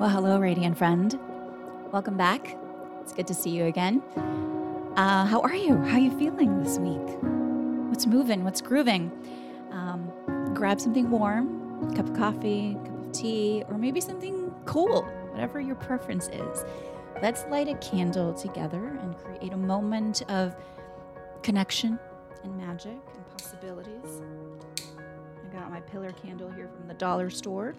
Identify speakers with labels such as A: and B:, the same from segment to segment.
A: Well, hello, Radiant friend. Welcome back. It's good to see you again. Uh, how are you? How are you feeling this week? What's moving? What's grooving? Um, grab something warm, cup of coffee, cup of tea, or maybe something cool, whatever your preference is. Let's light a candle together and create a moment of connection and magic and possibilities. I got my pillar candle here from the dollar store.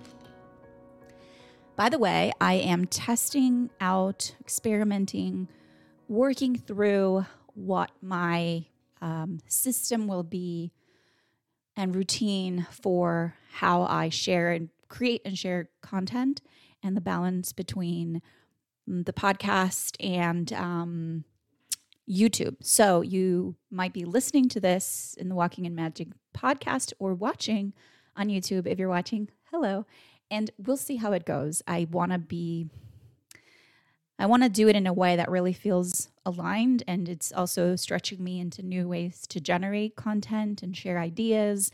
A: By the way, I am testing out, experimenting, working through what my um, system will be and routine for how I share and create and share content and the balance between the podcast and um, YouTube. So you might be listening to this in the Walking in Magic podcast or watching on YouTube. If you're watching, hello and we'll see how it goes. I want to be I want to do it in a way that really feels aligned and it's also stretching me into new ways to generate content and share ideas.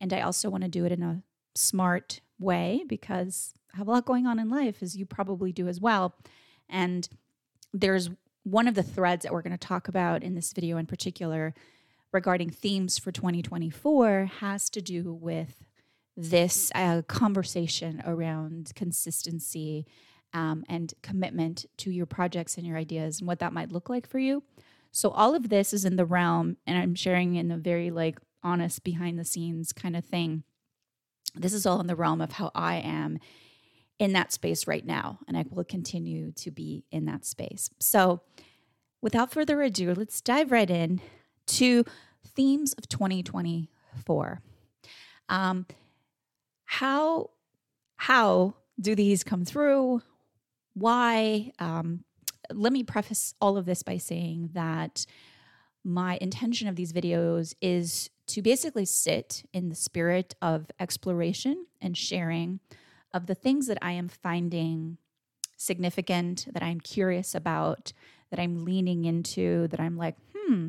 A: And I also want to do it in a smart way because I have a lot going on in life, as you probably do as well. And there's one of the threads that we're going to talk about in this video in particular regarding themes for 2024 has to do with this uh, conversation around consistency um, and commitment to your projects and your ideas and what that might look like for you. So all of this is in the realm, and I'm sharing in a very like honest behind the scenes kind of thing. This is all in the realm of how I am in that space right now, and I will continue to be in that space. So, without further ado, let's dive right in to themes of 2024. Um, how how do these come through? Why? Um, let me preface all of this by saying that my intention of these videos is to basically sit in the spirit of exploration and sharing of the things that I am finding significant, that I'm curious about, that I'm leaning into, that I'm like, hmm,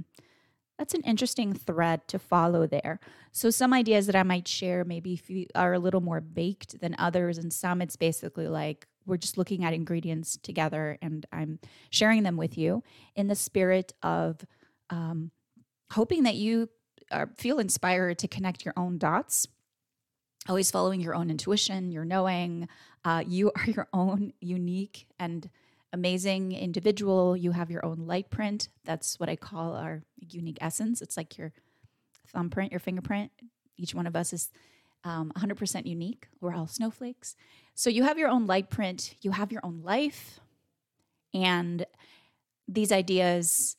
A: that's an interesting thread to follow there. So some ideas that I might share maybe are a little more baked than others, and some it's basically like we're just looking at ingredients together, and I'm sharing them with you in the spirit of um, hoping that you are, feel inspired to connect your own dots. Always following your own intuition, your knowing. Uh, you are your own unique and amazing individual. You have your own light print. That's what I call our unique essence. It's like your thumbprint, your fingerprint. Each one of us is um, 100% unique. We're all snowflakes. So you have your own light print, you have your own life. And these ideas,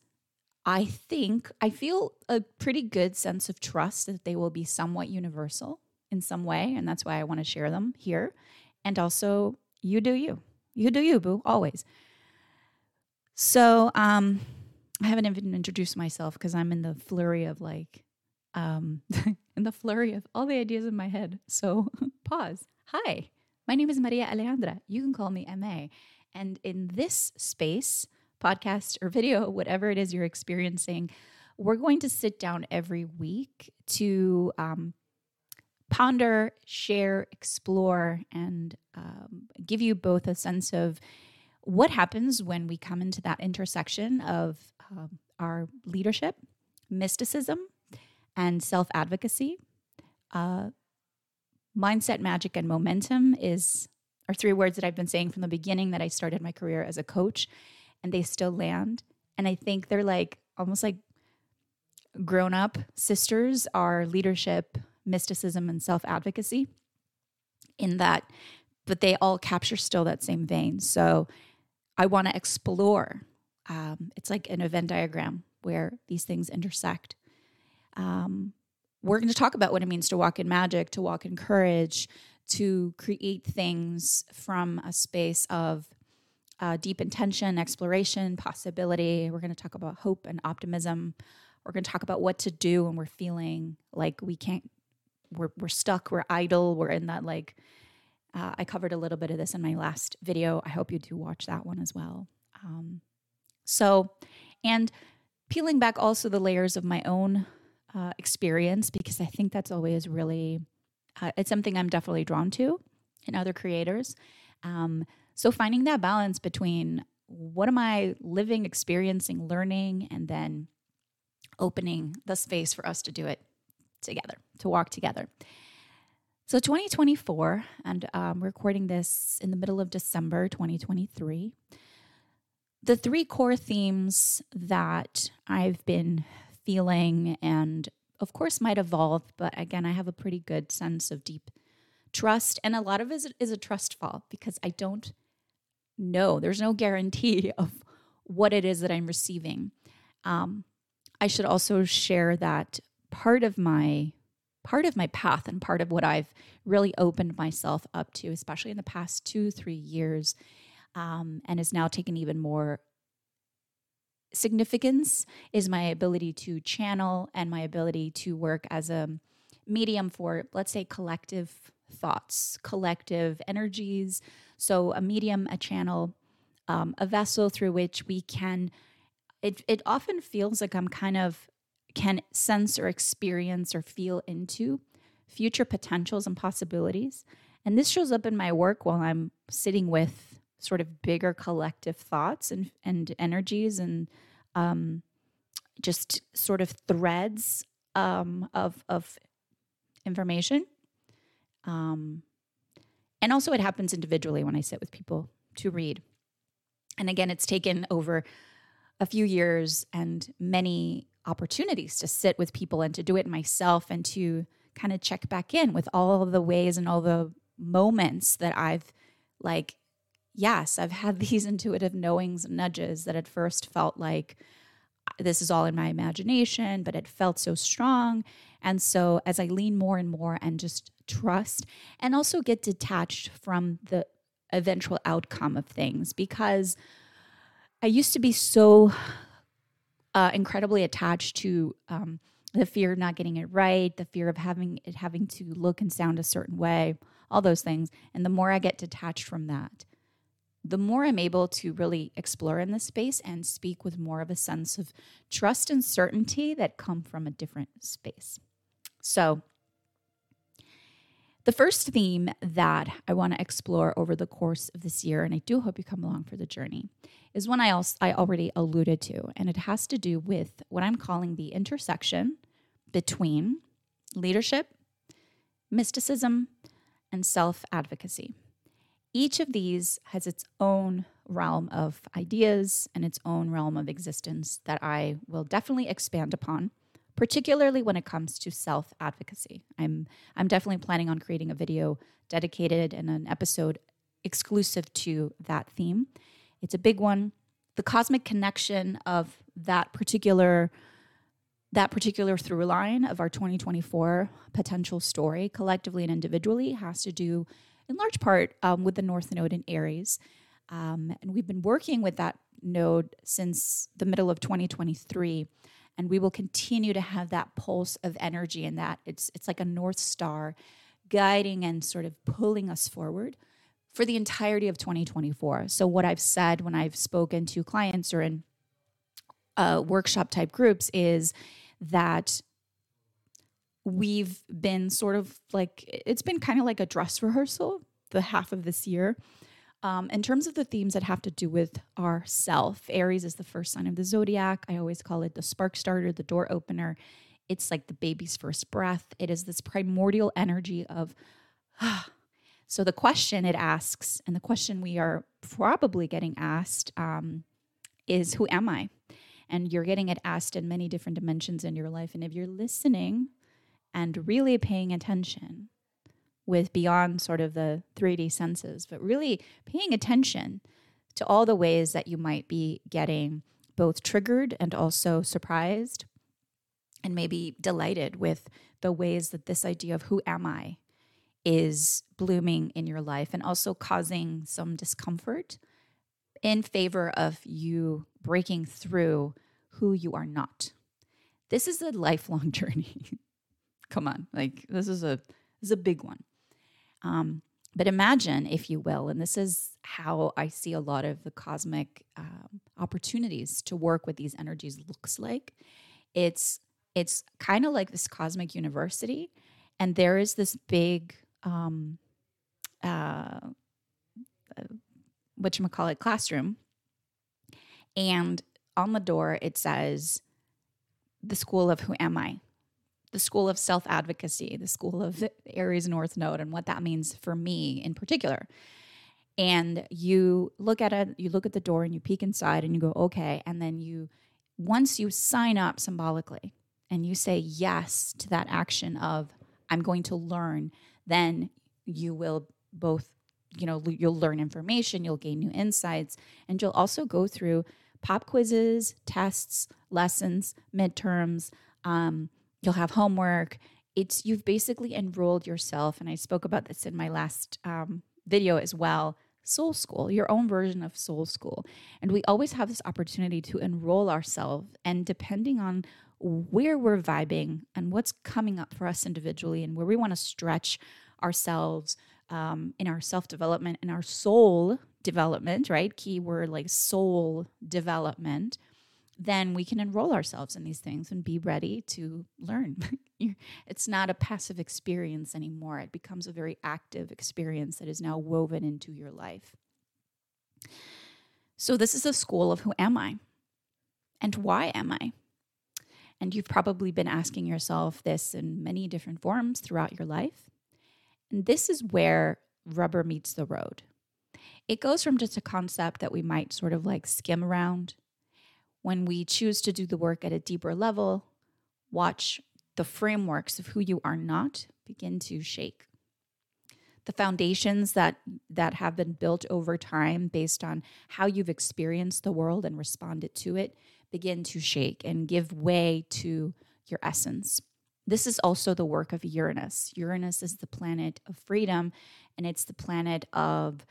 A: I think, I feel a pretty good sense of trust that they will be somewhat universal in some way. And that's why I want to share them here. And also, you do you. You do you, boo, always. So um, I haven't even introduced myself because I'm in the flurry of like, um, in the flurry of all the ideas in my head. So pause. Hi, my name is Maria Alejandra. You can call me MA. And in this space, podcast or video, whatever it is you're experiencing, we're going to sit down every week to um, ponder, share, explore, and um, give you both a sense of what happens when we come into that intersection of um, our leadership, mysticism, and self advocacy. Uh, mindset, magic, and momentum is are three words that I've been saying from the beginning that I started my career as a coach, and they still land. And I think they're like almost like grown up sisters are leadership, mysticism, and self advocacy. In that, but they all capture still that same vein. So I want to explore. Um, it's like a Venn diagram where these things intersect. Um, we're going to talk about what it means to walk in magic, to walk in courage, to create things from a space of uh, deep intention, exploration, possibility. We're going to talk about hope and optimism. We're going to talk about what to do when we're feeling like we can't, we're, we're stuck, we're idle, we're in that like uh, I covered a little bit of this in my last video. I hope you do watch that one as well. Um, so, and peeling back also the layers of my own uh, experience, because I think that's always really, uh, it's something I'm definitely drawn to in other creators. Um, So finding that balance between what am I living, experiencing, learning, and then opening the space for us to do it together, to walk together. So 2024, and um, recording this in the middle of December 2023. The three core themes that I've been feeling and of course might evolve, but again, I have a pretty good sense of deep trust. And a lot of it is a trust fall because I don't know. There's no guarantee of what it is that I'm receiving. Um, I should also share that part of my part of my path and part of what I've really opened myself up to, especially in the past two, three years, um, and is now taken even more significance, is my ability to channel and my ability to work as a medium for, let's say, collective thoughts, collective energies. So, a medium, a channel, um, a vessel through which we can. It, it often feels like I'm kind of can sense or experience or feel into future potentials and possibilities. And this shows up in my work while I'm sitting with sort of bigger collective thoughts and, and energies and um, just sort of threads um, of, of information. Um, and also, it happens individually when I sit with people to read. And again, it's taken over a few years and many opportunities to sit with people and to do it myself and to kind of check back in with all the ways and all the moments that I've like, yes, I've had these intuitive knowings and nudges that at first felt like this is all in my imagination, but it felt so strong. And so as I lean more and more and just trust and also get detached from the eventual outcome of things because I used to be so uh, incredibly attached to um, the fear of not getting it right, the fear of having it having to look and sound a certain way, all those things. And the more I get detached from that, the more I'm able to really explore in this space and speak with more of a sense of trust and certainty that come from a different space. So, the first theme that I want to explore over the course of this year, and I do hope you come along for the journey, is one I also I already alluded to, and it has to do with what I'm calling the intersection between leadership, mysticism, and self advocacy. Each of these has its own realm of ideas and its own realm of existence that I will definitely expand upon, particularly when it comes to self advocacy. I'm, I'm definitely planning on creating a video dedicated and an episode exclusive to that theme it's a big one. The cosmic connection of that particular that particular through line of our 2024 potential story, collectively and individually, has to do in large part um, with the North Node in Aries. Um, and we've been working with that node since the middle of 2023 and we will continue to have that pulse of energy and that it's it's like a north star guiding and sort of pulling us forward for the entirety of 2024. So, what I've said when I've spoken to clients or in uh, workshop type groups is that we've been sort of like, it's been kind of like a dress rehearsal the half of this year. Um, in terms of the themes that have to do with our self, Aries is the first sign of the zodiac. I always call it the spark starter, the door opener. It's like the baby's first breath. It is this primordial energy of, ah, so the question it asks, and the question we are probably getting asked, um, is Who am I? And you're getting it asked in many different dimensions in your life. And if you're listening and really paying attention with beyond sort of the 3D senses, but really paying attention to all the ways that you might be getting both triggered and also surprised and maybe delighted with the ways that this idea of who am I is blooming in your life and also causing some discomfort in favor of you breaking through who you are not. This is a lifelong journey. Come on, like this is a this is a big one. Um, but imagine, if you will, and this is how I see a lot of the cosmic um, opportunities to work with these energies looks like. It's it's kind of like this cosmic university, and there is this big um, uh, whatchamacallit classroom. And on the door, it says, the school of who am I? The school of self advocacy, the school of Aries North Node, and what that means for me in particular. And you look at it, you look at the door and you peek inside and you go, okay. And then you, once you sign up symbolically and you say yes to that action of, I'm going to learn, then you will both, you know, you'll learn information, you'll gain new insights, and you'll also go through pop quizzes, tests, lessons, midterms. Um, you'll have homework. It's you've basically enrolled yourself, and I spoke about this in my last um, video as well. Soul School, your own version of Soul School. And we always have this opportunity to enroll ourselves. And depending on where we're vibing and what's coming up for us individually and where we want to stretch ourselves um, in our self development and our soul development, right? Keyword like soul development, then we can enroll ourselves in these things and be ready to learn. it's not a passive experience anymore. It becomes a very active experience that is now woven into your life. So, this is a school of who am I? And why am I? And you've probably been asking yourself this in many different forms throughout your life. And this is where rubber meets the road. It goes from just a concept that we might sort of like skim around. When we choose to do the work at a deeper level, watch the frameworks of who you are not begin to shake. The foundations that that have been built over time based on how you've experienced the world and responded to it begin to shake and give way to your essence. This is also the work of Uranus. Uranus is the planet of freedom and it's the planet of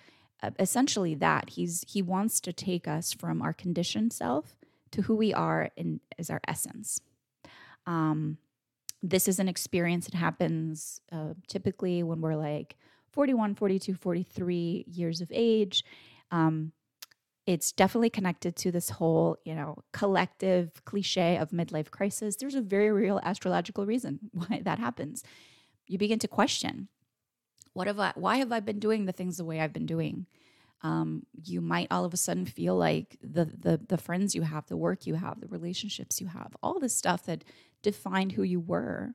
A: uh, essentially that. He's he wants to take us from our conditioned self to who we are in as our essence. Um, this is an experience that happens uh, typically when we're like 41, 42, 43 years of age. Um, it's definitely connected to this whole, you know, collective cliche of midlife crisis. There's a very real astrological reason why that happens. You begin to question, what have I? Why have I been doing the things the way I've been doing? Um, you might all of a sudden feel like the the the friends you have, the work you have, the relationships you have, all the stuff that defined who you were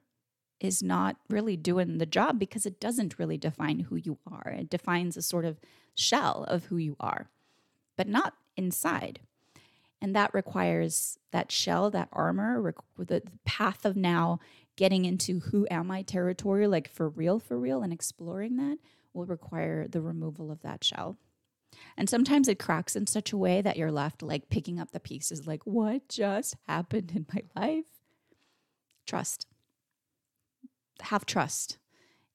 A: is not really doing the job because it doesn't really define who you are. It defines a sort of shell of who you are, but not inside. And that requires that shell, that armor, the path of now getting into who am I territory, like for real, for real, and exploring that will require the removal of that shell. And sometimes it cracks in such a way that you're left like picking up the pieces, like, what just happened in my life? Trust. Have trust.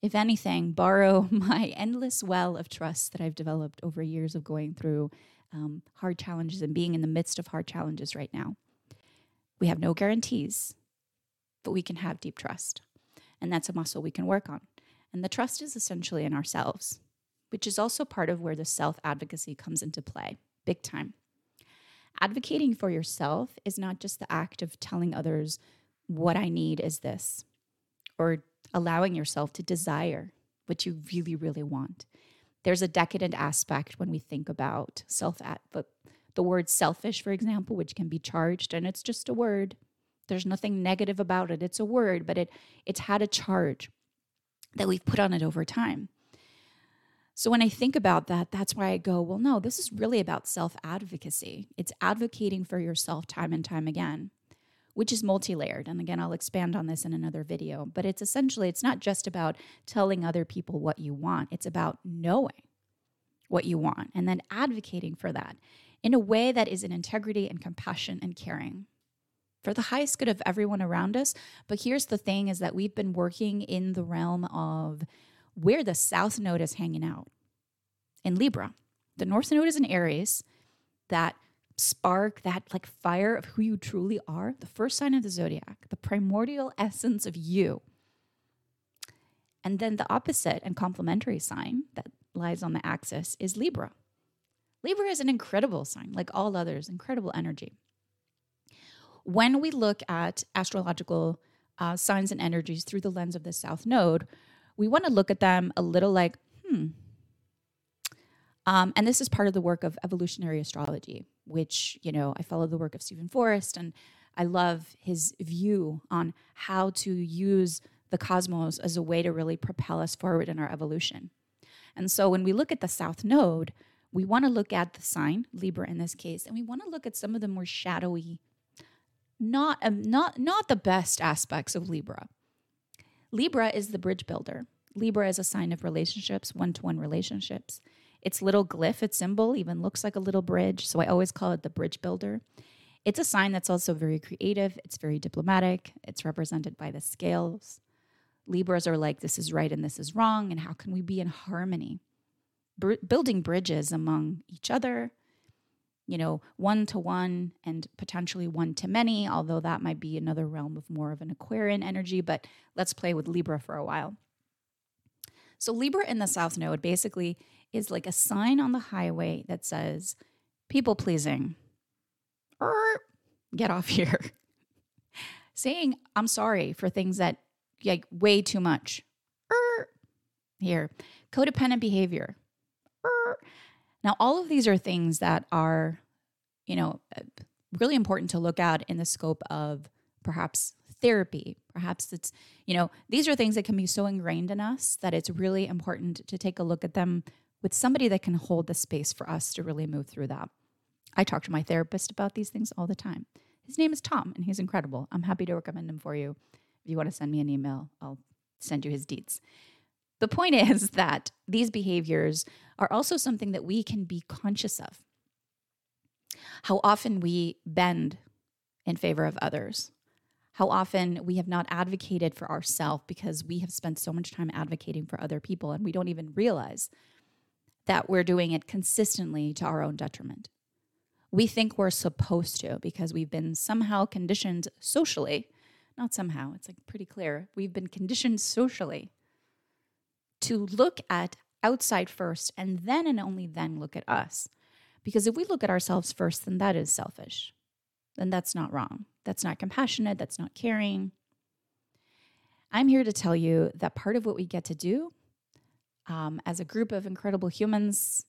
A: If anything, borrow my endless well of trust that I've developed over years of going through um, hard challenges and being in the midst of hard challenges right now. We have no guarantees, but we can have deep trust. And that's a muscle we can work on. And the trust is essentially in ourselves which is also part of where the self advocacy comes into play, big time. Advocating for yourself is not just the act of telling others, what I need is this, or allowing yourself to desire what you really, really want. There's a decadent aspect when we think about self but the word selfish, for example, which can be charged, and it's just a word. There's nothing negative about it. It's a word, but it it's had a charge that we've put on it over time. So when I think about that, that's why I go, well, no, this is really about self advocacy. It's advocating for yourself time and time again, which is multi layered. And again, I'll expand on this in another video. But it's essentially, it's not just about telling other people what you want, it's about knowing what you want and then advocating for that in a way that is in integrity and compassion and caring for the highest good of everyone around us. But here's the thing is that we've been working in the realm of where the South Node is hanging out in Libra. The North Node is in Aries, that spark, that like fire of who you truly are, the first sign of the zodiac, the primordial essence of you. And then the opposite and complementary sign that lies on the axis is Libra. Libra is an incredible sign, like all others, incredible energy. When we look at astrological uh, signs and energies through the lens of the South Node, we want to look at them a little like, hmm, Um, and this is part of the work of evolutionary astrology, which, you know, I follow the work of Steven Forrest and I love his view on how to use the cosmos as a way to really propel us forward in our evolution. And so when we look at the South Node, we want to look at the sign, Libra in this case, and we want to look at some of the more shadowy, not, um, not, not the best aspects of Libra. Libra is the bridge builder. Libra is a sign of relationships, one to one relationships. Its little glyph, its symbol, even looks like a little bridge. So I always call it the bridge builder. It's a sign that's also very creative, it's very diplomatic, it's represented by the scales. Libras are like, this is right and this is wrong, and how can we be in harmony? Br- building bridges among each other, you know, one to one and potentially one to many, although that might be another realm of more of an Aquarian energy, but let's play with Libra for a while. So, Libra in the South Node basically is like a sign on the highway that says, people pleasing. or Get off here. Saying, I'm sorry for things that like way too much. Here. Codependent behavior. Now, all of these are things that are, you know, really important to look at in the scope of perhaps therapy. Perhaps it's, you know, these are things that can be so ingrained in us that it's really important to take a look at them with somebody that can hold the space for us to really move through that. I talk to my therapist about these things all the time. His name is Tom, and he's incredible. I'm happy to recommend him for you. If you want to send me an email, I'll send you his deets. The point is that these behaviors are also something that we can be conscious of. How often we bend in favor of others, how often we have not advocated for ourselves because we have spent so much time advocating for other people and we don't even realize that we're doing it consistently to our own detriment. We think we're supposed to because we've been somehow conditioned socially. Not somehow, it's like pretty clear. We've been conditioned socially to look at outside first and then and only then look at us. Because if we look at ourselves first, then that is selfish. Then that's not wrong. That's not compassionate. That's not caring. I'm here to tell you that part of what we get to do um, as a group of incredible humans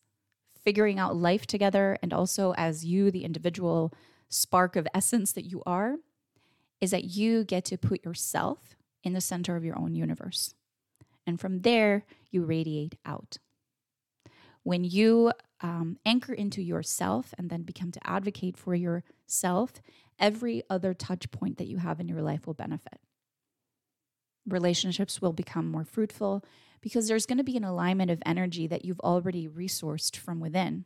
A: figuring out life together, and also as you, the individual spark of essence that you are, is that you get to put yourself in the center of your own universe. And from there, you radiate out. When you um, anchor into yourself and then become to advocate for yourself, every other touch point that you have in your life will benefit. Relationships will become more fruitful because there's going to be an alignment of energy that you've already resourced from within.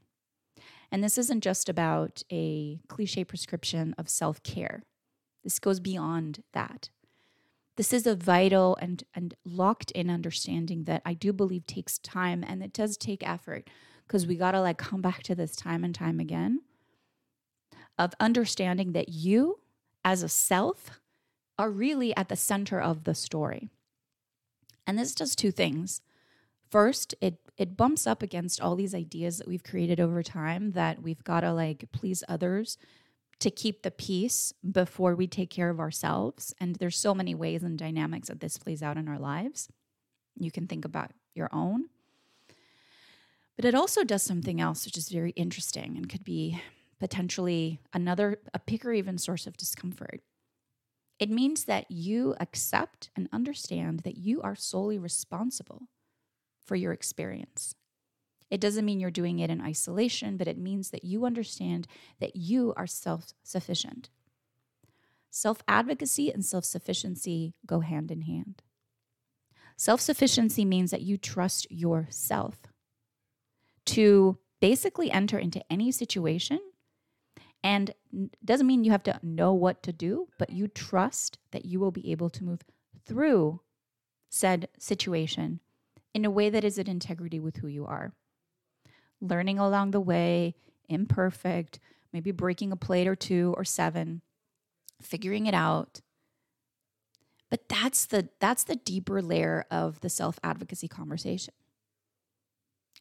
A: And this isn't just about a cliche prescription of self care, this goes beyond that. This is a vital and, and locked in understanding that I do believe takes time and it does take effort because we got to like come back to this time and time again of understanding that you as a self are really at the center of the story. And this does two things. First, it it bumps up against all these ideas that we've created over time that we've got to like please others to keep the peace before we take care of ourselves. And there's so many ways and dynamics that this plays out in our lives. You can think about your own. But it also does something else which is very interesting and could be potentially another a pick or even source of discomfort. It means that you accept and understand that you are solely responsible for your experience. It doesn't mean you're doing it in isolation, but it means that you understand that you are self sufficient. Self advocacy and self sufficiency go hand in hand. Self sufficiency means that you trust yourself to basically enter into any situation and doesn't mean you have to know what to do, but you trust that you will be able to move through said situation in a way that is in integrity with who you are. Learning along the way, imperfect, maybe breaking a plate or two or seven, figuring it out. But that's the that's the deeper layer of the self-advocacy conversation.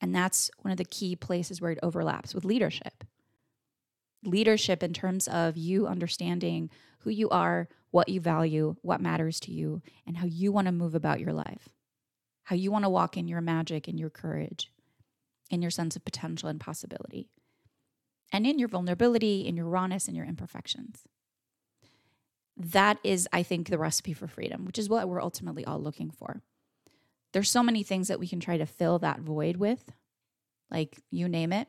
A: And that's one of the key places where it overlaps with leadership leadership in terms of you understanding who you are, what you value, what matters to you, and how you want to move about your life, how you want to walk in your magic and your courage. In your sense of potential and possibility, and in your vulnerability, in your rawness, and your imperfections. That is, I think, the recipe for freedom, which is what we're ultimately all looking for. There's so many things that we can try to fill that void with, like you name it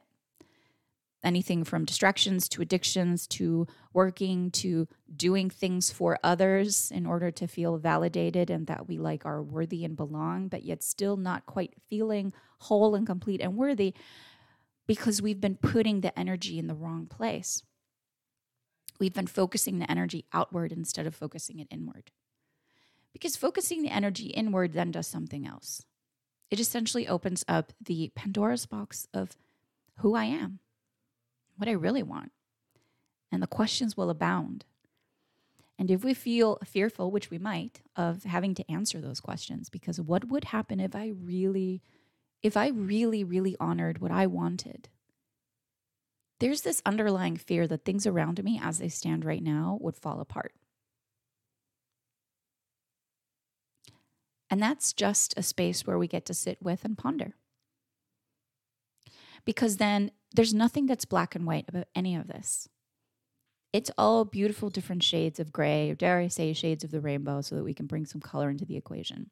A: anything from distractions to addictions to working to doing things for others in order to feel validated and that we like are worthy and belong, but yet still not quite feeling whole and complete and worthy because we've been putting the energy in the wrong place. We've been focusing the energy outward instead of focusing it inward. Because focusing the energy inward then does something else. It essentially opens up the Pandora's box of who I am what I really want. And the questions will abound. And if we feel fearful, which we might, of having to answer those questions, because what would happen if I really, if I really, really honored what I wanted? There's this underlying fear that things around me as they stand right now would fall apart. And that's just a space where we get to sit with and ponder. Because then there's nothing that's black and white about any of this. It's all beautiful different shades of gray, or dare I say, shades of the rainbow, so that we can bring some color into the equation.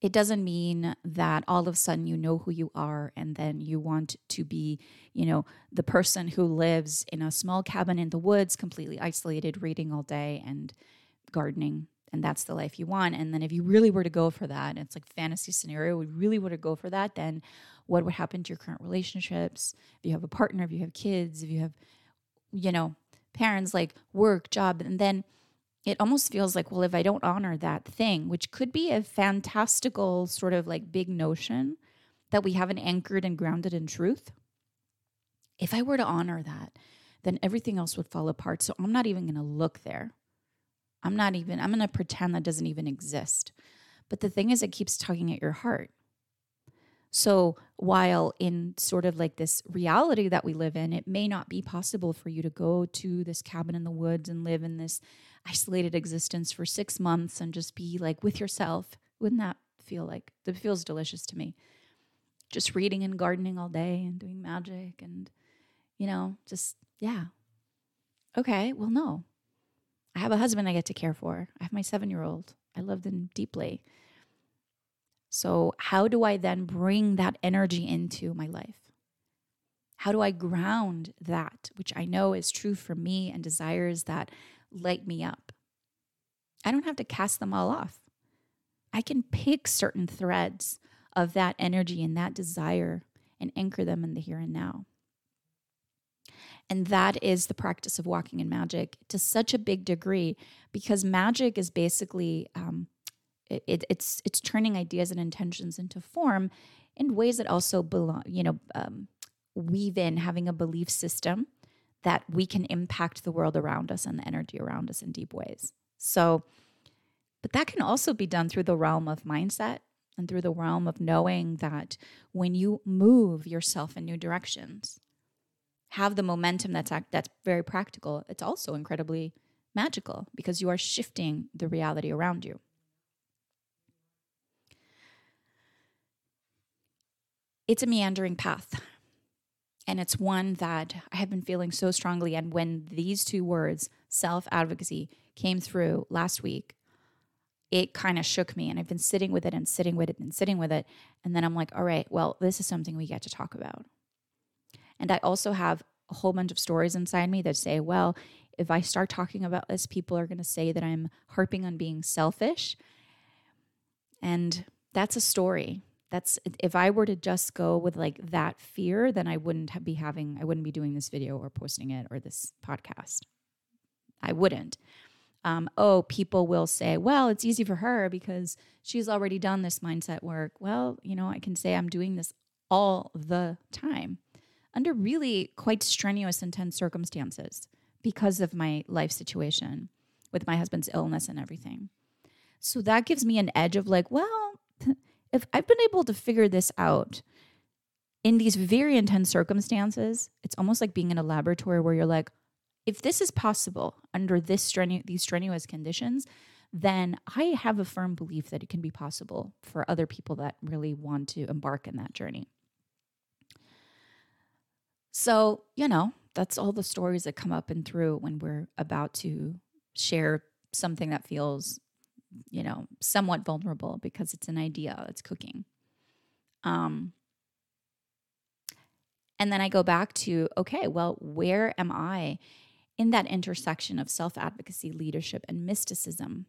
A: It doesn't mean that all of a sudden you know who you are and then you want to be, you know, the person who lives in a small cabin in the woods, completely isolated, reading all day and gardening and that's the life you want. And then if you really were to go for that, it's like fantasy scenario, we really were to go for that, then what would happen to your current relationships? If you have a partner, if you have kids, if you have, you know, parents, like work, job, and then it almost feels like, well, if I don't honor that thing, which could be a fantastical sort of like big notion that we haven't anchored and grounded in truth. If I were to honor that, then everything else would fall apart. So I'm not even going to look there. I'm not even, I'm going to pretend that doesn't even exist. But the thing is, it keeps tugging at your heart. So while in sort of like this reality that we live in, it may not be possible for you to go to this cabin in the woods and live in this isolated existence for six months and just be like with yourself. Wouldn't that feel like? That feels delicious to me. Just reading and gardening all day and doing magic and, you know, just, yeah. Okay, well, no. I have a husband I get to care for. I have my seven year old. I love them deeply. So, how do I then bring that energy into my life? How do I ground that, which I know is true for me and desires that light me up? I don't have to cast them all off. I can pick certain threads of that energy and that desire and anchor them in the here and now. And that is the practice of walking in magic to such a big degree because magic is basically um, it, it, it's it's turning ideas and intentions into form in ways that also belong, you know, um, weave in having a belief system that we can impact the world around us and the energy around us in deep ways. So, but that can also be done through the realm of mindset and through the realm of knowing that when you move yourself in new directions, have the momentum that's act, that's very practical. It's also incredibly magical because you are shifting the reality around you. It's a meandering path. And it's one that I have been feeling so strongly. And when these two words, self advocacy, came through last week, it kind of shook me. And I've been sitting with it and sitting with it and sitting with it. And then I'm like, all right, well, this is something we get to talk about. And I also have a whole bunch of stories inside me that say, well, if I start talking about this, people are going to say that I'm harping on being selfish. And that's a story. That's if I were to just go with like that fear, then I wouldn't be having, I wouldn't be doing this video or posting it or this podcast. I wouldn't. Um, oh, people will say, well, it's easy for her because she's already done this mindset work. Well, you know, I can say I'm doing this all the time under really quite strenuous, intense circumstances because of my life situation with my husband's illness and everything. So that gives me an edge of like, well, if I've been able to figure this out in these very intense circumstances, it's almost like being in a laboratory where you're like, if this is possible under this strenu- these strenuous conditions, then I have a firm belief that it can be possible for other people that really want to embark in that journey. So, you know, that's all the stories that come up and through when we're about to share something that feels, you know, somewhat vulnerable because it's an idea that's cooking. Um, and then I go back to, okay, well, where am I in that intersection of self advocacy, leadership, and mysticism?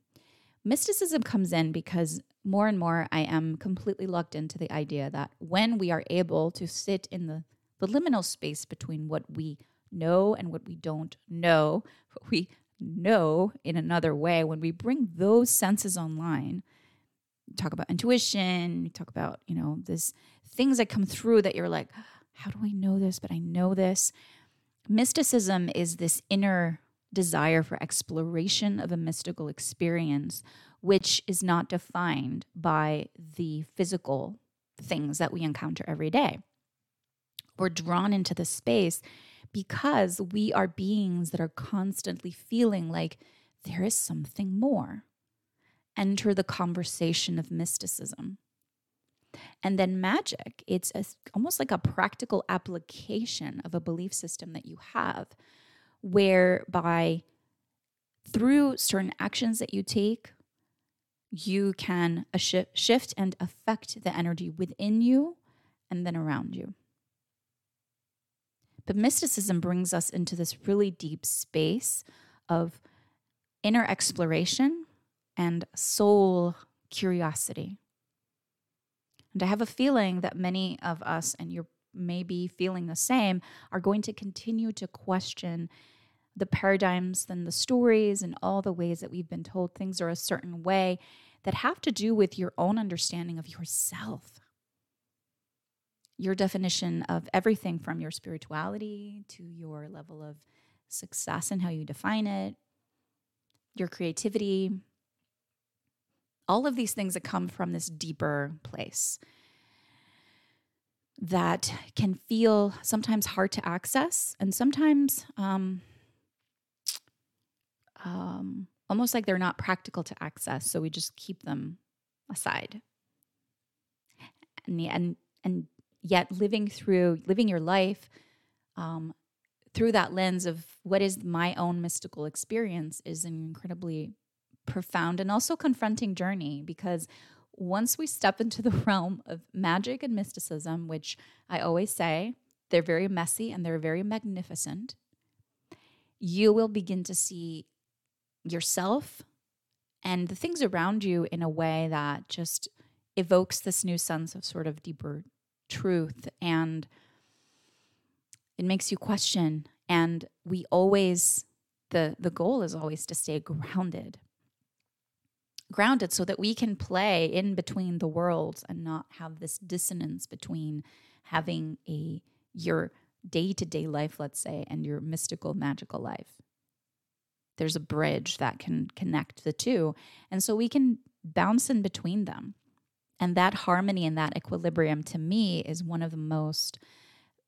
A: Mysticism comes in because more and more I am completely locked into the idea that when we are able to sit in the, the liminal space between what we know and what we don't know, what we know in another way, when we bring those senses online, talk about intuition, talk about, you know, this things that come through that you're like, how do I know this? But I know this. Mysticism is this inner desire for exploration of a mystical experience, which is not defined by the physical things that we encounter every day. We're drawn into the space because we are beings that are constantly feeling like there is something more. Enter the conversation of mysticism. And then magic, it's a, almost like a practical application of a belief system that you have, whereby through certain actions that you take, you can shift and affect the energy within you and then around you. But mysticism brings us into this really deep space of inner exploration and soul curiosity. And I have a feeling that many of us, and you're maybe feeling the same, are going to continue to question the paradigms and the stories and all the ways that we've been told things are a certain way that have to do with your own understanding of yourself. Your definition of everything from your spirituality to your level of success and how you define it, your creativity, all of these things that come from this deeper place that can feel sometimes hard to access and sometimes um, um, almost like they're not practical to access. So we just keep them aside. And, the, and, and yet living through, living your life um, through that lens of what is my own mystical experience is an incredibly profound and also confronting journey because once we step into the realm of magic and mysticism, which I always say they're very messy and they're very magnificent, you will begin to see yourself and the things around you in a way that just evokes this new sense of sort of deeper truth and it makes you question. And we always the the goal is always to stay grounded. Grounded so that we can play in between the worlds and not have this dissonance between having a your day-to-day life let's say and your mystical magical life. There's a bridge that can connect the two. And so we can bounce in between them and that harmony and that equilibrium to me is one of the most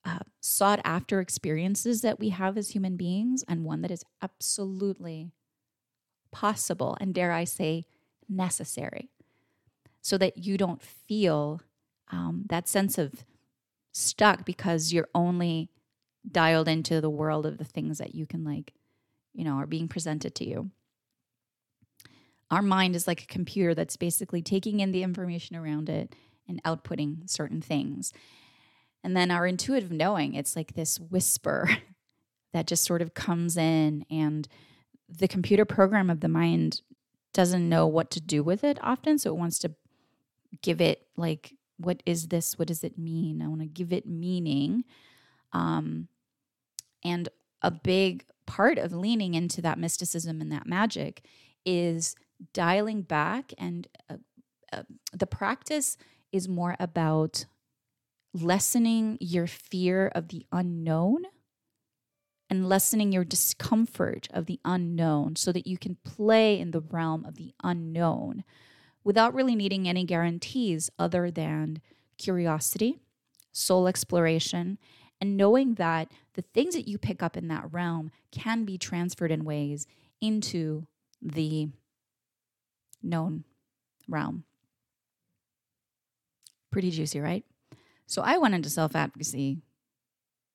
A: uh, sought after experiences that we have as human beings and one that is absolutely possible and dare i say necessary. So that you don't feel um, that sense of stuck because you're only dialed into the world of the things that you can like you know are being presented to you our mind is like a computer that's basically taking in the information around it and outputting certain things and then our intuitive knowing it's like this whisper that just sort of comes in and the computer program of the mind doesn't know what to do with it often. So it wants to give it like, what is this? What does it mean? I want to give it meaning. Um, and a big part of leaning into that mysticism and that magic is dialing back. And uh, uh, the practice is more about lessening your fear of the unknown and lessening your discomfort of the unknown so that you can play in the realm of the unknown without really needing any guarantees other than curiosity, soul exploration, and knowing that the things that you pick up in that realm can be transferred in ways into the known realm. Pretty juicy, right? So I went into self advocacy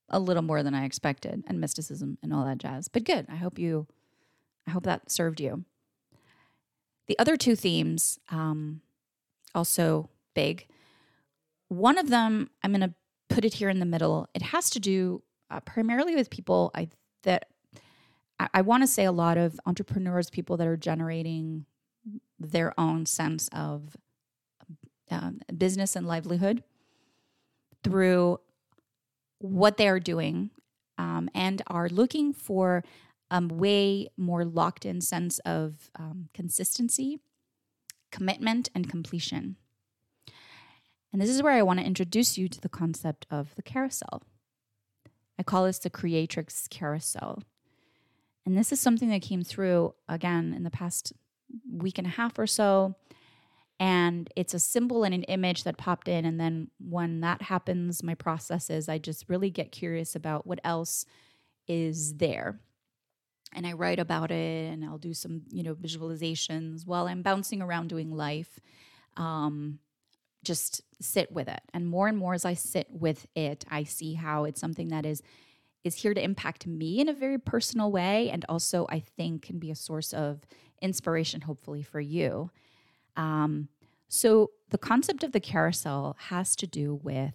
A: a little more than I expected and mysticism and all that jazz. But good. I hope you, I hope that served you. The other two themes, um, also big. One of them, I'm going to put it here in the middle. It has to do uh, primarily with people I that I, I want to say a lot of entrepreneurs, people that are generating their own sense of um, business and livelihood through what they are doing um, and are looking for a way more locked in sense of um, consistency, commitment, and completion. And this is where I want to introduce you to the concept of the carousel. I call this the Creatrix Carousel. And this is something that came through again in the past week and a half or so. And it's a symbol and an image that popped in. And then when that happens, my process is I just really get curious about what else is there. And I write about it and I'll do some, you know, visualizations while I'm bouncing around doing life. Um, just sit with it. And more and more as I sit with it, I see how it's something that is is here to impact me in a very personal way and also I think can be a source of inspiration hopefully for you. Um, so the concept of the carousel has to do with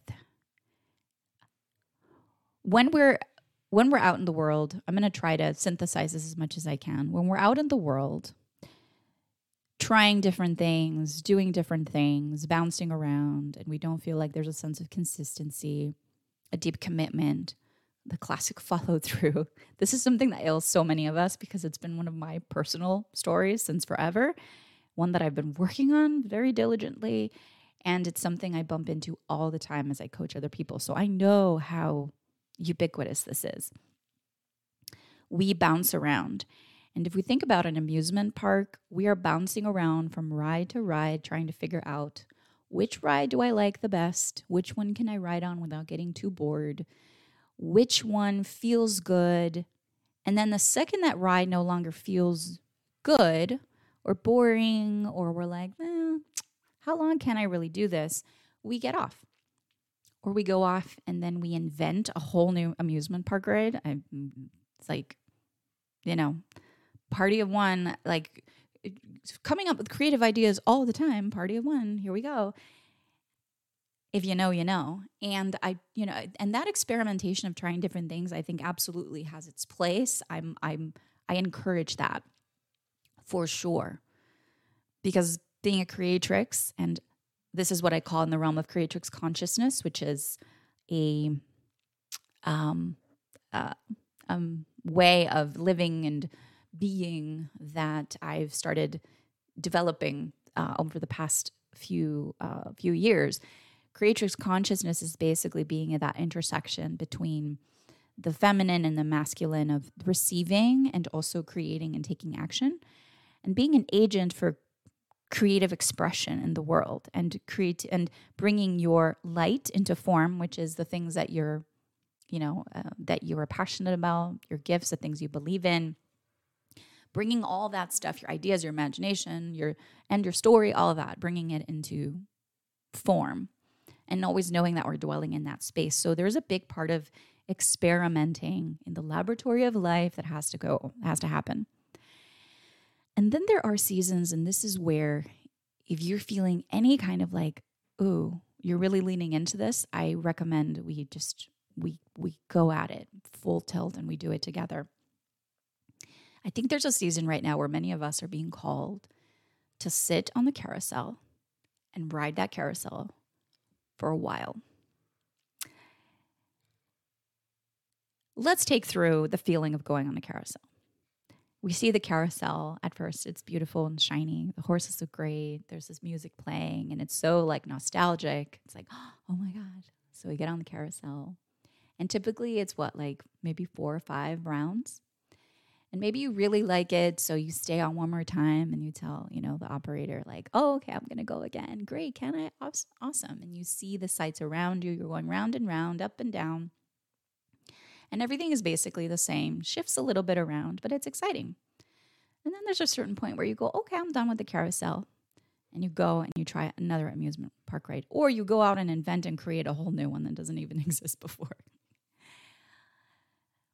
A: when we're when we're out in the world, I'm going to try to synthesize this as much as I can. When we're out in the world, trying different things, doing different things, bouncing around, and we don't feel like there's a sense of consistency, a deep commitment, the classic follow through. This is something that ails so many of us because it's been one of my personal stories since forever, one that I've been working on very diligently. And it's something I bump into all the time as I coach other people. So I know how ubiquitous this is. We bounce around. And if we think about an amusement park, we are bouncing around from ride to ride trying to figure out which ride do I like the best? Which one can I ride on without getting too bored? Which one feels good? And then the second that ride no longer feels good or boring, or we're like, eh, how long can I really do this? We get off. Or we go off and then we invent a whole new amusement park ride. I, it's like, you know, party of one, like coming up with creative ideas all the time. Party of one, here we go. If you know, you know. And I, you know, and that experimentation of trying different things, I think absolutely has its place. I'm, I'm, I encourage that for sure. Because being a creatrix, and this is what I call in the realm of creatrix consciousness, which is a um, uh, um, way of living and being that I've started developing uh, over the past few uh, few years. Creatrix consciousness is basically being at that intersection between the feminine and the masculine of receiving and also creating and taking action, and being an agent for creative expression in the world and create and bringing your light into form, which is the things that you're, you know, uh, that you are passionate about, your gifts, the things you believe in. Bringing all that stuff, your ideas, your imagination, your and your story, all of that, bringing it into form and always knowing that we're dwelling in that space. So there's a big part of experimenting in the laboratory of life that has to go, has to happen. And then there are seasons, and this is where if you're feeling any kind of like, ooh, you're really leaning into this, I recommend we just we we go at it full tilt and we do it together. I think there's a season right now where many of us are being called to sit on the carousel and ride that carousel for a while. Let's take through the feeling of going on a carousel. We see the carousel at first, it's beautiful and shiny. The horses look great. There's this music playing, and it's so like nostalgic. It's like, oh my God. So we get on the carousel. And typically it's what, like maybe four or five rounds? And maybe you really like it so you stay on one more time and you tell you know the operator like oh okay i'm gonna go again great can i awesome and you see the sights around you you're going round and round up and down and everything is basically the same shifts a little bit around but it's exciting And then there's a certain point where you go, okay, I'm done with the carousel. And you go and you try another amusement park ride. Or you go out and invent and create a whole new one that doesn't even exist before.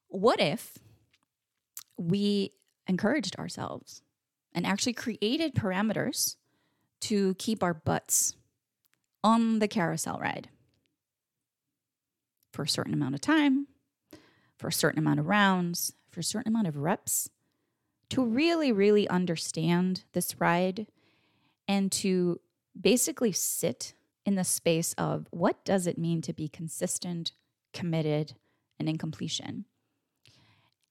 A: What if we encouraged ourselves and actually created parameters to keep our butts on the carousel ride. For a certain amount of time, for a certain amount of rounds, for a certain amount of reps, to really, really understand this ride and to basically sit in the space of what does it mean to be consistent, committed, and in completion,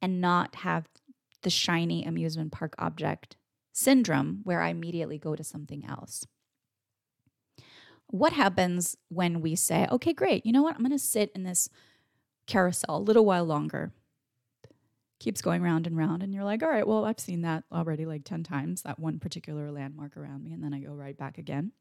A: and not have the shiny amusement park object syndrome where I immediately go to something else. What happens when we say, okay, great, you know what? I'm going to sit in this carousel a little while longer. Keeps going round and round, and you're like, all right, well, I've seen that already like 10 times, that one particular landmark around me, and then I go right back again.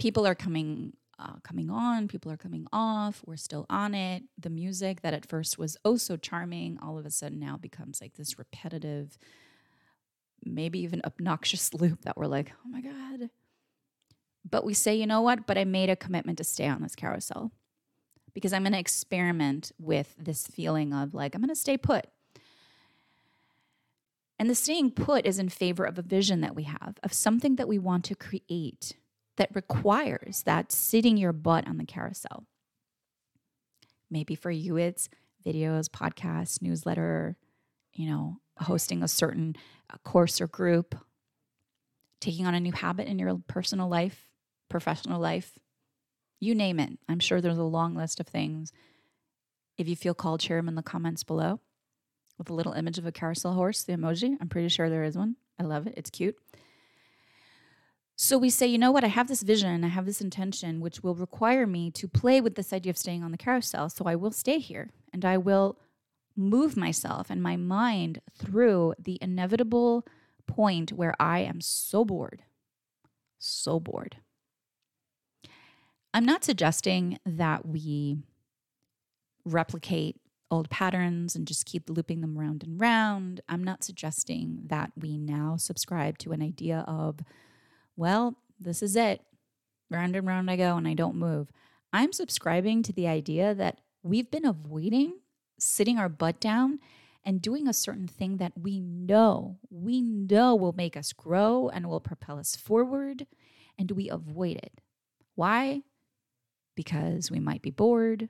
A: People are coming uh, coming on, people are coming off, we're still on it. The music that at first was oh so charming, all of a sudden now becomes like this repetitive, maybe even obnoxious loop that we're like, oh my God. But we say, you know what? But I made a commitment to stay on this carousel because I'm going to experiment with this feeling of like, I'm going to stay put. And the staying put is in favor of a vision that we have, of something that we want to create that requires that sitting your butt on the carousel. Maybe for you, it's videos, podcasts, newsletter, you know, hosting a certain course or group, taking on a new habit in your personal life, professional life, you name it. I'm sure there's a long list of things. If you feel called, share them in the comments below with a little image of a carousel horse, the emoji. I'm pretty sure there is one. I love it. It's cute. So we say, you know what? I have this vision, I have this intention, which will require me to play with this idea of staying on the carousel. So I will stay here and I will move myself and my mind through the inevitable point where I am so bored, so bored. I'm not suggesting that we replicate old patterns and just keep looping them round and round. I'm not suggesting that we now subscribe to an idea of, well, this is it. Round and round I go and I don't move. I'm subscribing to the idea that we've been avoiding sitting our butt down and doing a certain thing that we know, we know will make us grow and will propel us forward, and we avoid it. Why? because we might be bored.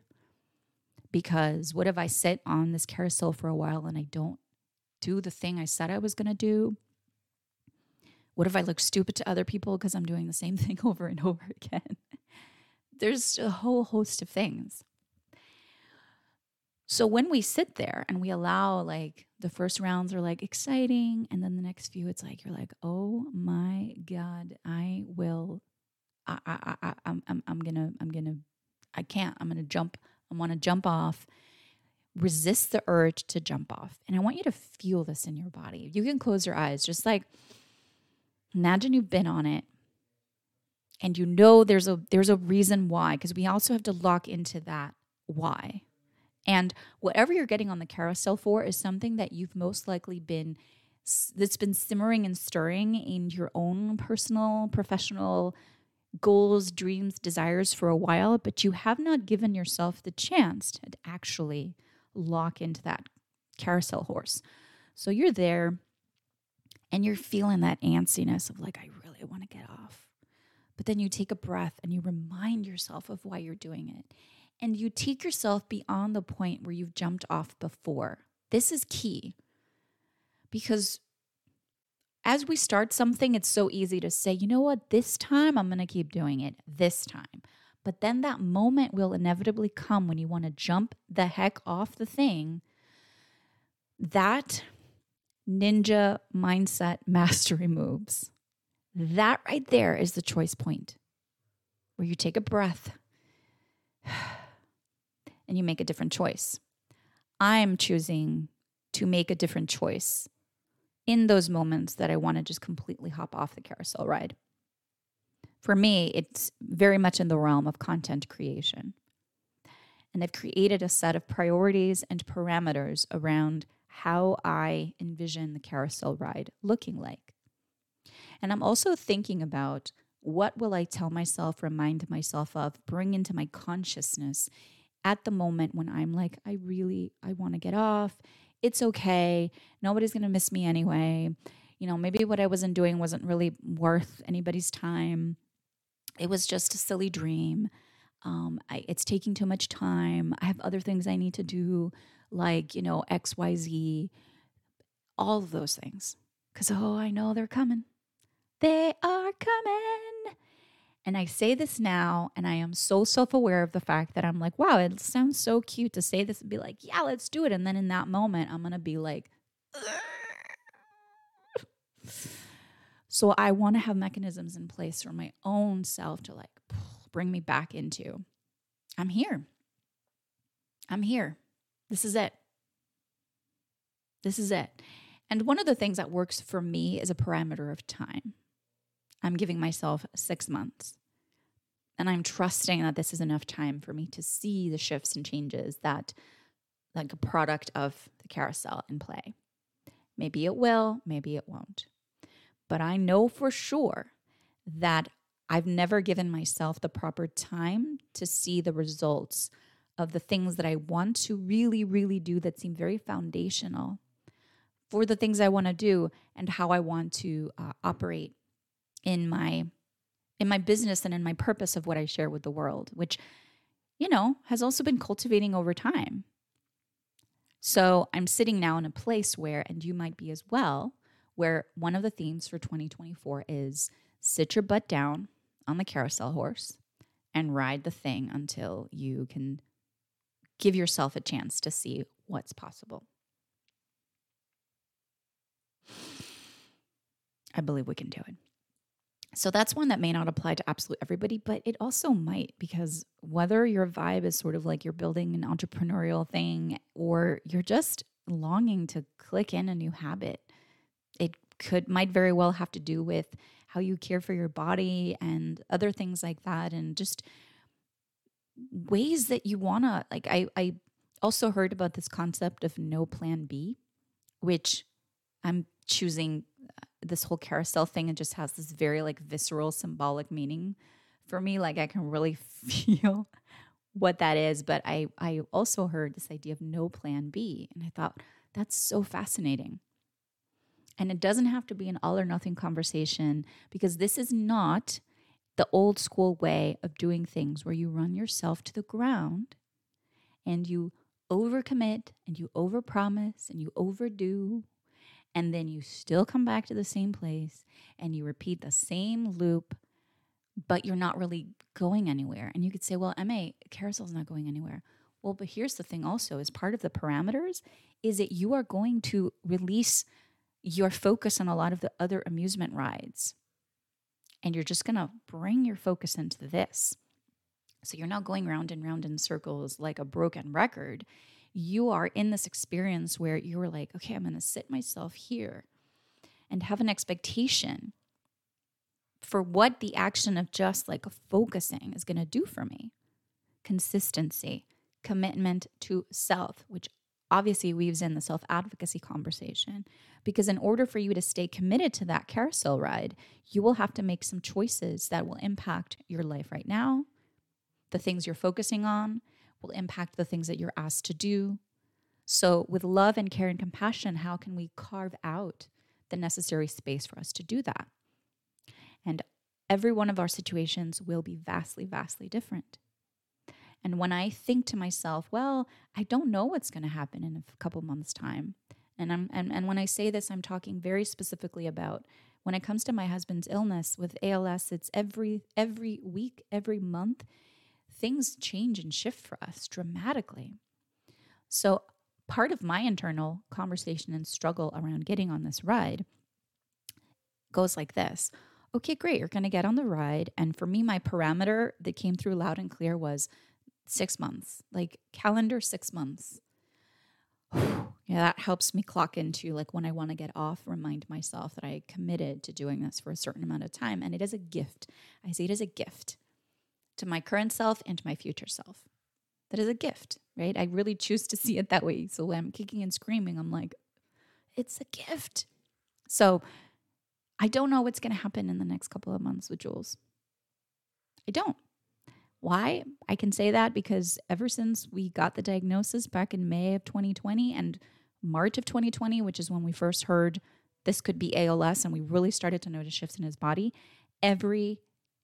A: Because what if I sit on this carousel for a while and I don't do the thing I said I was going to do? What if I look stupid to other people because I'm doing the same thing over and over again? There's a whole host of things. So when we sit there and we allow like the first rounds are like exciting and then the next few it's like you're like, "Oh my god, I will I, I, I, I'm, I'm, I'm gonna, I'm gonna, I can't. I'm gonna jump. I want to jump off. Resist the urge to jump off, and I want you to feel this in your body. You can close your eyes, just like imagine you've been on it, and you know there's a there's a reason why. Because we also have to lock into that why. And whatever you're getting on the carousel for is something that you've most likely been that's been simmering and stirring in your own personal, professional goals, dreams, desires for a while, but you have not given yourself the chance to actually lock into that carousel horse. So you're there and you're feeling that antsiness of like, I really want to get off. But then you take a breath and you remind yourself of why you're doing it. And you take yourself beyond the point where you've jumped off before. This is key because as we start something, it's so easy to say, you know what, this time I'm going to keep doing it this time. But then that moment will inevitably come when you want to jump the heck off the thing. That ninja mindset mastery moves. That right there is the choice point where you take a breath and you make a different choice. I'm choosing to make a different choice in those moments that I want to just completely hop off the carousel ride. For me, it's very much in the realm of content creation. And I've created a set of priorities and parameters around how I envision the carousel ride looking like. And I'm also thinking about what will I tell myself, remind myself of, bring into my consciousness at the moment when I'm like, I really, I want to get off. It's okay. Nobody's going to miss me anyway. You know, maybe what I wasn't doing wasn't really worth anybody's time. It was just a silly dream. Um, I, it's taking too much time. I have other things I need to do, like, you know, XYZ, all of those things. Because, oh, I know they're coming. They are coming. And I say this now, and I am so self aware of the fact that I'm like, wow, it sounds so cute to say this and be like, yeah, let's do it. And then in that moment, I'm going to be like, so I want to have mechanisms in place for my own self to like bring me back into I'm here. I'm here. This is it. This is it. And one of the things that works for me is a parameter of time. I'm giving myself six months. And I'm trusting that this is enough time for me to see the shifts and changes that, like a product of the carousel in play. Maybe it will, maybe it won't. But I know for sure that I've never given myself the proper time to see the results of the things that I want to really, really do that seem very foundational for the things I want to do and how I want to uh, operate in my in my business and in my purpose of what I share with the world, which you know has also been cultivating over time. So I'm sitting now in a place where, and you might be as well, where one of the themes for 2024 is sit your butt down on the carousel horse and ride the thing until you can give yourself a chance to see what's possible. I believe we can do it. So that's one that may not apply to absolutely everybody, but it also might because whether your vibe is sort of like you're building an entrepreneurial thing or you're just longing to click in a new habit, it could might very well have to do with how you care for your body and other things like that and just ways that you want to like I I also heard about this concept of no plan B, which I'm choosing uh, this whole carousel thing and just has this very like visceral symbolic meaning for me. Like I can really feel what that is but I I also heard this idea of no plan B and I thought that's so fascinating. And it doesn't have to be an all or nothing conversation because this is not the old school way of doing things where you run yourself to the ground and you overcommit and you overpromise and you overdo and then you still come back to the same place and you repeat the same loop but you're not really going anywhere and you could say well ma carousel's not going anywhere well but here's the thing also as part of the parameters is that you are going to release your focus on a lot of the other amusement rides. And you're just going to bring your focus into this. So you're not going round and round in circles like a broken record. You are in this experience where you're like, okay, I'm going to sit myself here and have an expectation for what the action of just like focusing is going to do for me. Consistency, commitment to self, which obviously weaves in the self advocacy conversation. Because in order for you to stay committed to that carousel ride, you will have to make some choices that will impact your life right now. The things you're focusing on will impact the things that you're asked to do. So, with love and care and compassion, how can we carve out the necessary space for us to do that? And every one of our situations will be vastly, vastly different. And when I think to myself, well, I don't know what's going to happen in a couple months' time. And I'm and, and when I say this, I'm talking very specifically about when it comes to my husband's illness with ALS, it's every every week, every month, things change and shift for us dramatically. So part of my internal conversation and struggle around getting on this ride goes like this. Okay, great, you're going to get on the ride. And for me, my parameter that came through loud and clear was six months, like calendar six months. yeah, that helps me clock into like when I want to get off, remind myself that I committed to doing this for a certain amount of time. And it is a gift. I see it as a gift to my current self and to my future self. That is a gift, right? I really choose to see it that way. So when I'm kicking and screaming, I'm like, it's a gift. So I don't know what's going to happen in the next couple of months with Jules. I don't. Why? I can say that because ever since we got the diagnosis back in May of 2020 and March of 2020, which is when we first heard this could be ALS and we really started to notice shifts in his body, every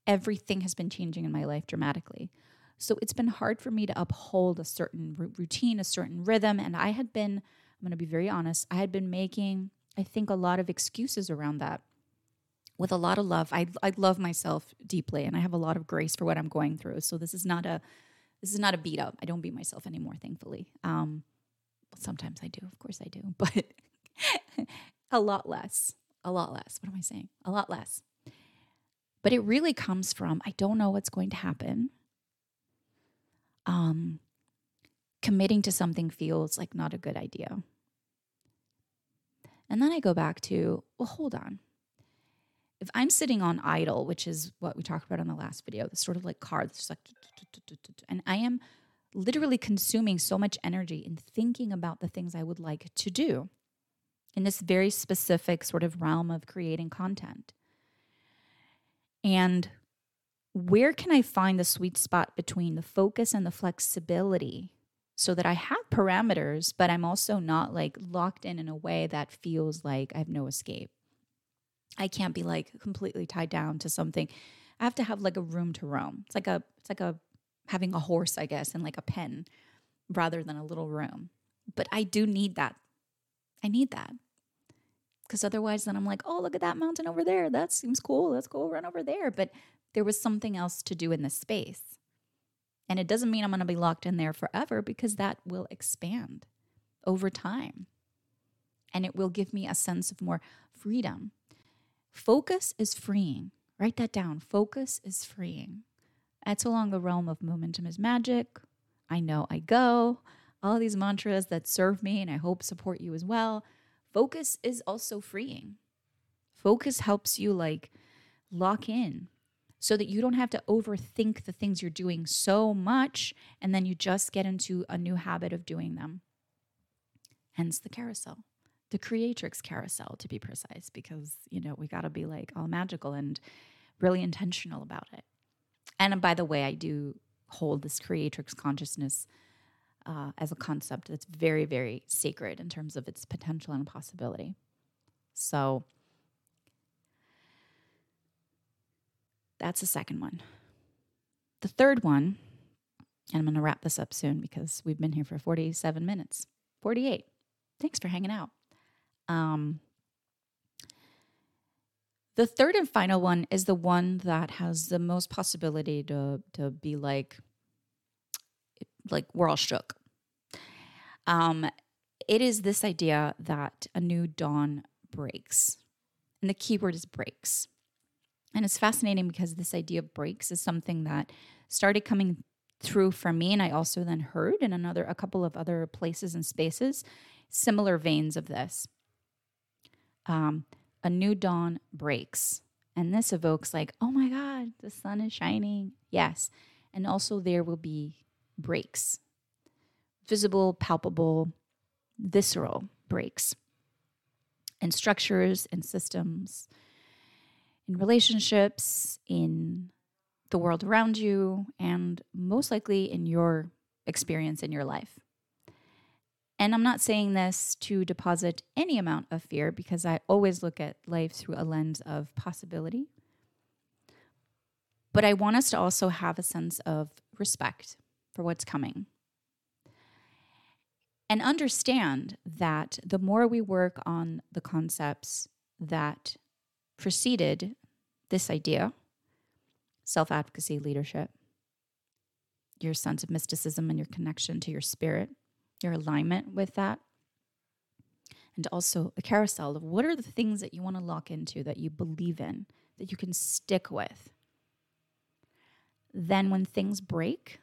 A: everything has been changing in my life dramatically. So it's been hard for me to uphold a certain routine, a certain rhythm and I had been I'm going to be very honest, I had been making I think a lot of excuses around that with a lot of love. I I love myself deeply and I have a lot of grace for what I'm going through. So this is not a this is not a beat up. I don't beat myself anymore, thankfully. Um, sometimes I do, of course I do, but a lot less. A lot less. What am I saying? A lot less. But it really comes from I don't know what's going to happen. Um, committing to something feels like not a good idea. And then I go back to, well, hold on if I'm sitting on idle, which is what we talked about in the last video, the sort of like car that's like, and I am literally consuming so much energy in thinking about the things I would like to do in this very specific sort of realm of creating content. And where can I find the sweet spot between the focus and the flexibility so that I have parameters, but I'm also not like locked in in a way that feels like I have no escape? I can't be like completely tied down to something. I have to have like a room to roam. It's like a it's like a having a horse, I guess, and like a pen rather than a little room. But I do need that. I need that. Because otherwise then I'm like, oh, look at that mountain over there. That seems cool. Let's go run over there. But there was something else to do in this space. And it doesn't mean I'm going to be locked in there forever because that will expand over time. And it will give me a sense of more freedom Focus is freeing. Write that down. Focus is freeing. That's along the realm of momentum is magic. I know I go. All these mantras that serve me and I hope support you as well. Focus is also freeing. Focus helps you like lock in so that you don't have to overthink the things you're doing so much and then you just get into a new habit of doing them. Hence the carousel the creatrix carousel to be precise because you know we got to be like all magical and really intentional about it. And by the way i do hold this creatrix consciousness uh, as a concept that's very very sacred in terms of its potential and possibility. So that's the second one. The third one and i'm going to wrap this up soon because we've been here for 47 minutes 48 thanks for hanging out um, the third and final one is the one that has the most possibility to to be like like we're all shook. Um, it is this idea that a new dawn breaks. And the key word is breaks. And it's fascinating because this idea of breaks is something that started coming through for me and I also then heard in another a couple of other places and spaces similar veins of this um, a new dawn breaks. And this evokes, like, oh my God, the sun is shining. Yes. And also, there will be breaks visible, palpable, visceral breaks in structures and systems, in relationships, in the world around you, and most likely in your experience in your life. And I'm not saying this to deposit any amount of fear because I always look at life through a lens of possibility. But I want us to also have a sense of respect for what's coming. And understand that the more we work on the concepts that preceded this idea self advocacy, leadership, your sense of mysticism and your connection to your spirit, your alignment with that. And also a carousel of what are the things that you want to lock into that you believe in, that you can stick with. Then when things break,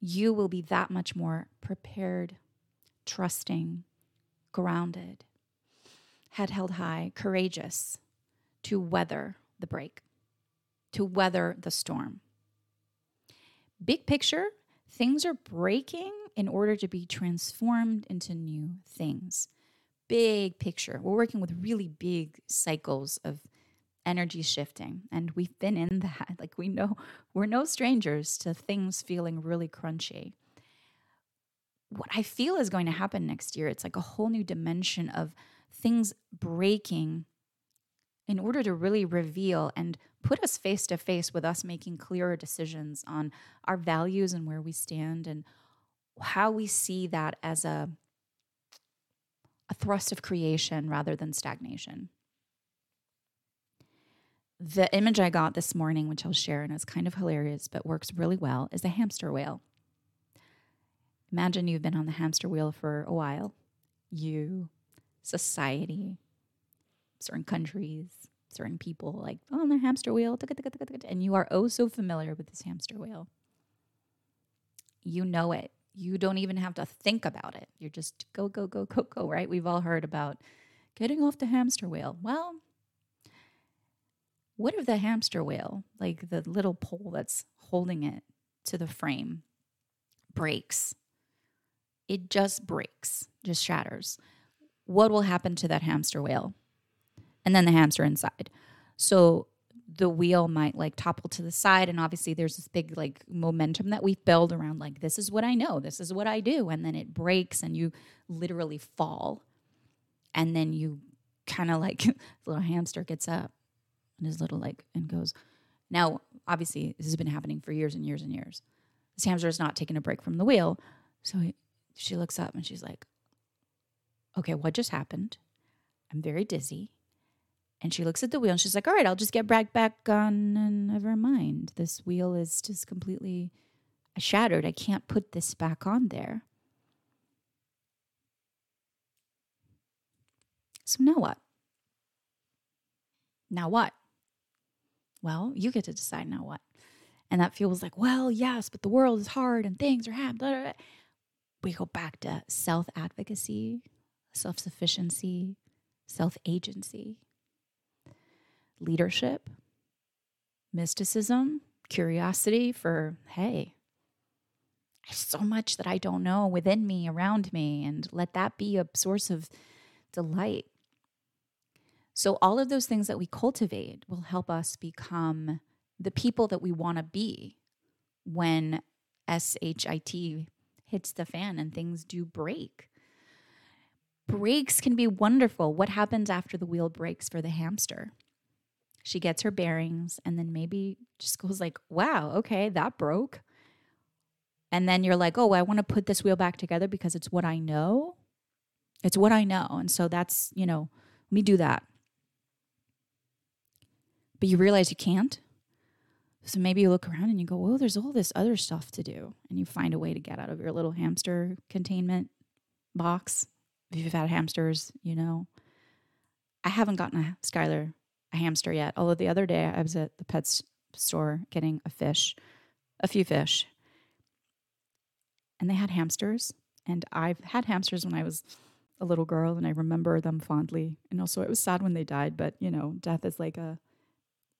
A: you will be that much more prepared, trusting, grounded, head held high, courageous to weather the break, to weather the storm. Big picture, things are breaking in order to be transformed into new things. big picture. We're working with really big cycles of energy shifting. And we've been in that. Like we know we're no strangers to things feeling really crunchy. What I feel is going to happen next year, it's like a whole new dimension of things breaking in order to really reveal and put us face to face with us making clearer decisions on our values and where we stand and how we see that as a a thrust of creation rather than stagnation. The image I got this morning, which I'll share and is kind of hilarious but works really well, is a hamster wheel. Imagine you've been on the hamster wheel for a while. You, society, certain countries, certain people, like oh, on the hamster wheel, and you are oh so familiar with this hamster wheel. You know it. You don't even have to think about it. You're just go, go, go, go, go, right? We've all heard about getting off the hamster wheel. Well, what if the hamster wheel, like the little pole that's holding it to the frame, breaks? It just breaks, just shatters. What will happen to that hamster wheel? And then the hamster inside. So the wheel might like topple to the side and obviously there's this big like momentum that we build around like this is what I know, this is what I do and then it breaks and you literally fall. And then you kind of like little hamster gets up and his little like and goes. Now, obviously, this has been happening for years and years and years. This hamster is not taking a break from the wheel. So he, she looks up and she's like, Okay, what just happened? I'm very dizzy. And she looks at the wheel and she's like, All right, I'll just get back back on and never mind. This wheel is just completely shattered. I can't put this back on there. So now what? Now what? Well, you get to decide now what. And that feels like, well, yes, but the world is hard and things are happening. We go back to self advocacy, self sufficiency, self agency, leadership, mysticism, curiosity for, hey, there's so much that I don't know within me, around me, and let that be a source of delight. So, all of those things that we cultivate will help us become the people that we want to be when SHIT hits the fan and things do break. Breaks can be wonderful. What happens after the wheel breaks for the hamster? She gets her bearings and then maybe just goes like, "Wow, okay, that broke." And then you're like, "Oh, I want to put this wheel back together because it's what I know." It's what I know. And so that's, you know, let me do that but you realize you can't. So maybe you look around and you go, well, there's all this other stuff to do. And you find a way to get out of your little hamster containment box. If you've had hamsters, you know. I haven't gotten a Skylar a hamster yet. Although the other day I was at the pet store getting a fish, a few fish. And they had hamsters. And I've had hamsters when I was a little girl and I remember them fondly. And also it was sad when they died, but you know, death is like a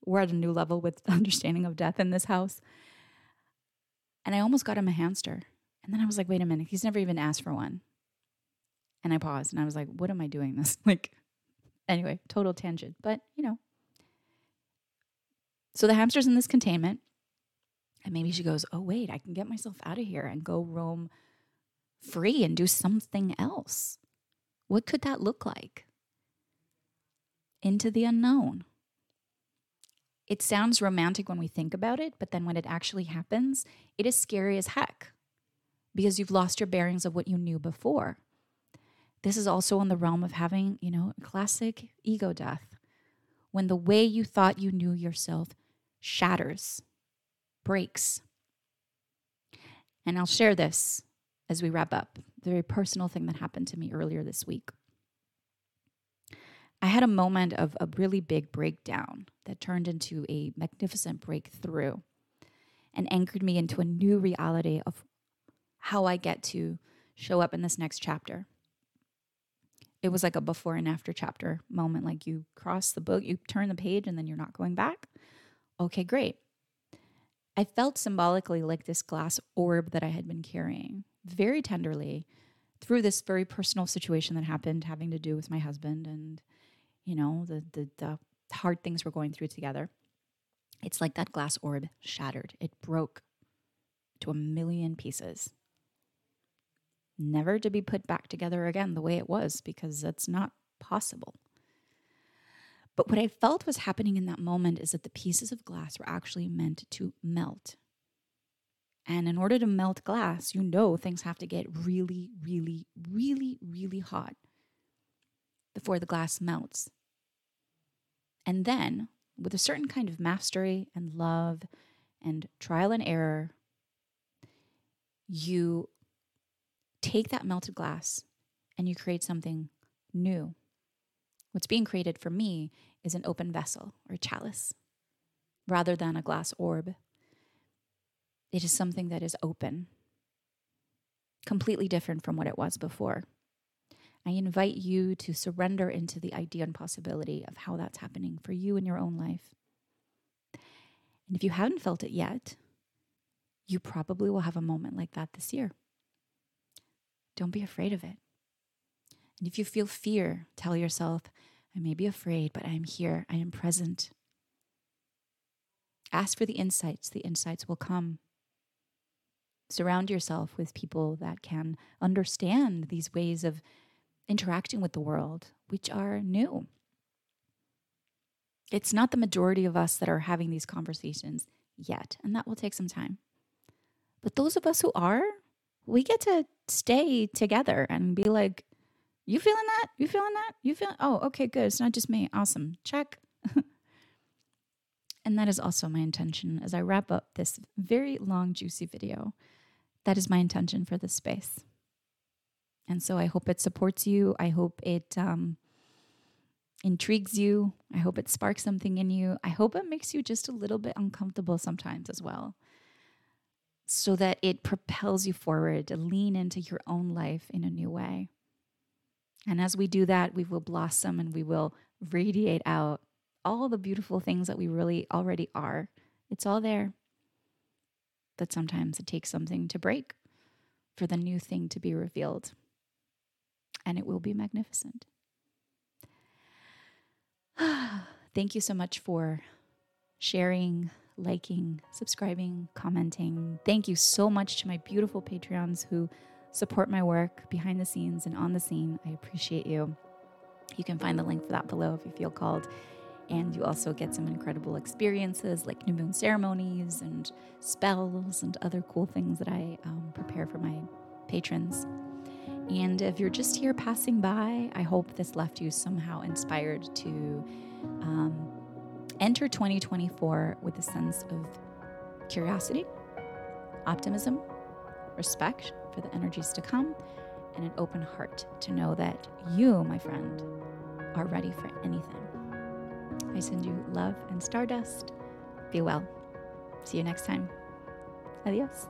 A: we're at a new level with understanding of death in this house. And I almost got him a hamster. And then I was like, wait a minute, he's never even asked for one. And I paused and I was like, what am I doing this? Like, anyway, total tangent. But, you know. So the hamster's in this containment. And maybe she goes, oh, wait, I can get myself out of here and go roam free and do something else. What could that look like? Into the unknown it sounds romantic when we think about it, but then when it actually happens, it is scary as heck because you've lost your bearings of what you knew before. This is also in the realm of having, you know, classic ego death. When the way you thought you knew yourself shatters, breaks. And I'll share this as we wrap up. The very personal thing that happened to me earlier this week. I had a moment of a really big breakdown that turned into a magnificent breakthrough and anchored me into a new reality of how I get to show up in this next chapter. It was like a before and after chapter moment. Like you cross the book, you turn the page, and then you're not going back. Okay, great. I felt symbolically like this glass orb that I had been carrying very tenderly through this very personal situation that happened having to do with my husband and, you know, the, the, the hard things we're going through together. It's like that glass orb shattered. It broke to a million pieces. Never to be put back together again the way it was because that's not possible. But what I felt was happening in that moment is that the pieces of glass were actually meant to melt. And in order to melt glass, you know things have to get really, really, really, really hot before the glass melts. And then, with a certain kind of mastery and love and trial and error, you take that melted glass and you create something new. What's being created for me is an open vessel or chalice rather than a glass orb. It is something that is open, completely different from what it was before. I invite you to surrender into the idea and possibility of how that's happening for you in your own life. And if you haven't felt it yet, you probably will have a moment like that this year. Don't be afraid of it. And if you feel fear, tell yourself, I may be afraid, but I am here. I am present. Ask for the insights, the insights will come. Surround yourself with people that can understand these ways of interacting with the world, which are new. It's not the majority of us that are having these conversations yet, and that will take some time. But those of us who are, we get to stay together and be like, you feeling that? You feeling that? You feel? Oh, okay, good. It's not just me. Awesome. Check. and that is also my intention as I wrap up this very long, juicy video. That is my intention for this space. And so I hope it supports you. I hope it um, intrigues you. I hope it sparks something in you. I hope it makes you just a little bit uncomfortable sometimes as well, so that it propels you forward to lean into your own life in a new way. And as we do that, we will blossom and we will radiate out all the beautiful things that we really already are. It's all there. But sometimes it takes something to break for the new thing to be revealed. And it will be magnificent. Thank you so much for sharing, liking, subscribing, commenting. Thank you so much to my beautiful Patreons who support my work behind the scenes and on the scene. I appreciate you. You can find the link for that below if you feel called. And you also get some incredible experiences like new moon ceremonies and spells and other cool things that I um, prepare for my patrons. And if you're just here passing by, I hope this left you somehow inspired to um, enter 2024 with a sense of curiosity, optimism, respect, for the energies to come, and an open heart to know that you, my friend, are ready for anything. I send you love and stardust. Be well. See you next time. Adios.